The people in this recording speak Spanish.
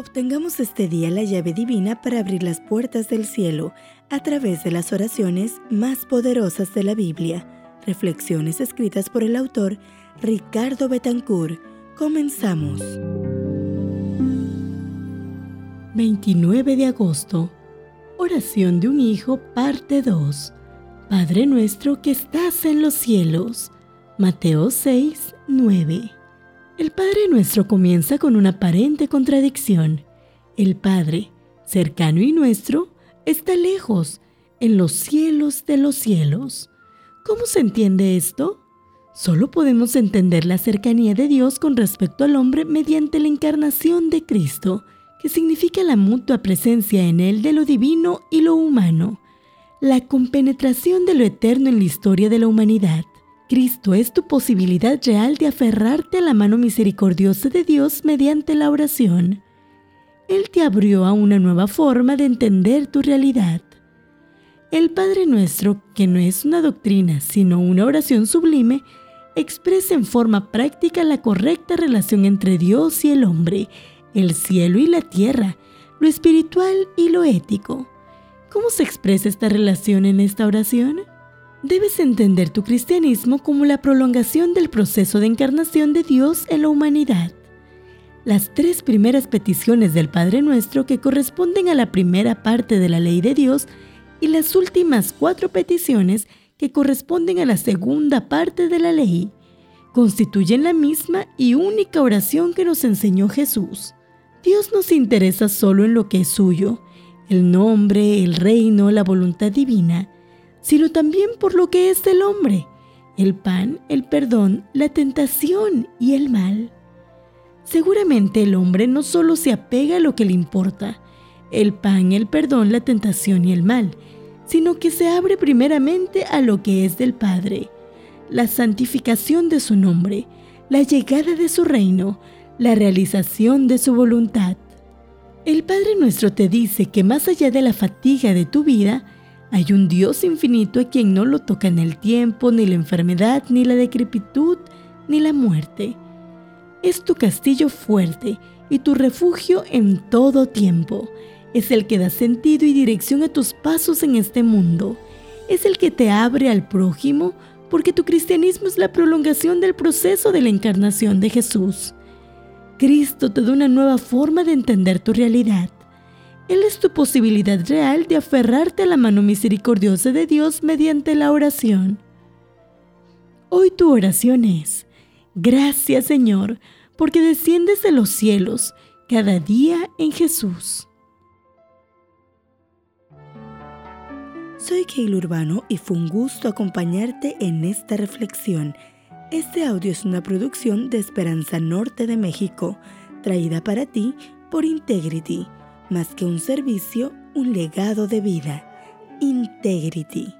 Obtengamos este día la llave divina para abrir las puertas del cielo a través de las oraciones más poderosas de la Biblia. Reflexiones escritas por el autor Ricardo Betancourt. Comenzamos. 29 de agosto. Oración de un hijo, parte 2. Padre nuestro que estás en los cielos. Mateo 6, 9. El Padre nuestro comienza con una aparente contradicción. El Padre, cercano y nuestro, está lejos, en los cielos de los cielos. ¿Cómo se entiende esto? Solo podemos entender la cercanía de Dios con respecto al hombre mediante la encarnación de Cristo, que significa la mutua presencia en Él de lo divino y lo humano, la compenetración de lo eterno en la historia de la humanidad. Cristo es tu posibilidad real de aferrarte a la mano misericordiosa de Dios mediante la oración. Él te abrió a una nueva forma de entender tu realidad. El Padre Nuestro, que no es una doctrina, sino una oración sublime, expresa en forma práctica la correcta relación entre Dios y el hombre, el cielo y la tierra, lo espiritual y lo ético. ¿Cómo se expresa esta relación en esta oración? Debes entender tu cristianismo como la prolongación del proceso de encarnación de Dios en la humanidad. Las tres primeras peticiones del Padre Nuestro que corresponden a la primera parte de la ley de Dios y las últimas cuatro peticiones que corresponden a la segunda parte de la ley constituyen la misma y única oración que nos enseñó Jesús. Dios nos interesa solo en lo que es suyo, el nombre, el reino, la voluntad divina, sino también por lo que es el hombre, el pan, el perdón, la tentación y el mal. Seguramente el hombre no solo se apega a lo que le importa, el pan, el perdón, la tentación y el mal, sino que se abre primeramente a lo que es del Padre, la santificación de su nombre, la llegada de su reino, la realización de su voluntad. El Padre nuestro te dice que más allá de la fatiga de tu vida, hay un Dios infinito a quien no lo tocan el tiempo, ni la enfermedad, ni la decrepitud, ni la muerte. Es tu castillo fuerte y tu refugio en todo tiempo. Es el que da sentido y dirección a tus pasos en este mundo. Es el que te abre al prójimo porque tu cristianismo es la prolongación del proceso de la encarnación de Jesús. Cristo te da una nueva forma de entender tu realidad. Él es tu posibilidad real de aferrarte a la mano misericordiosa de Dios mediante la oración. Hoy tu oración es, gracias Señor, porque desciendes de los cielos cada día en Jesús. Soy Keil Urbano y fue un gusto acompañarte en esta reflexión. Este audio es una producción de Esperanza Norte de México, traída para ti por Integrity más que un servicio, un legado de vida. Integrity.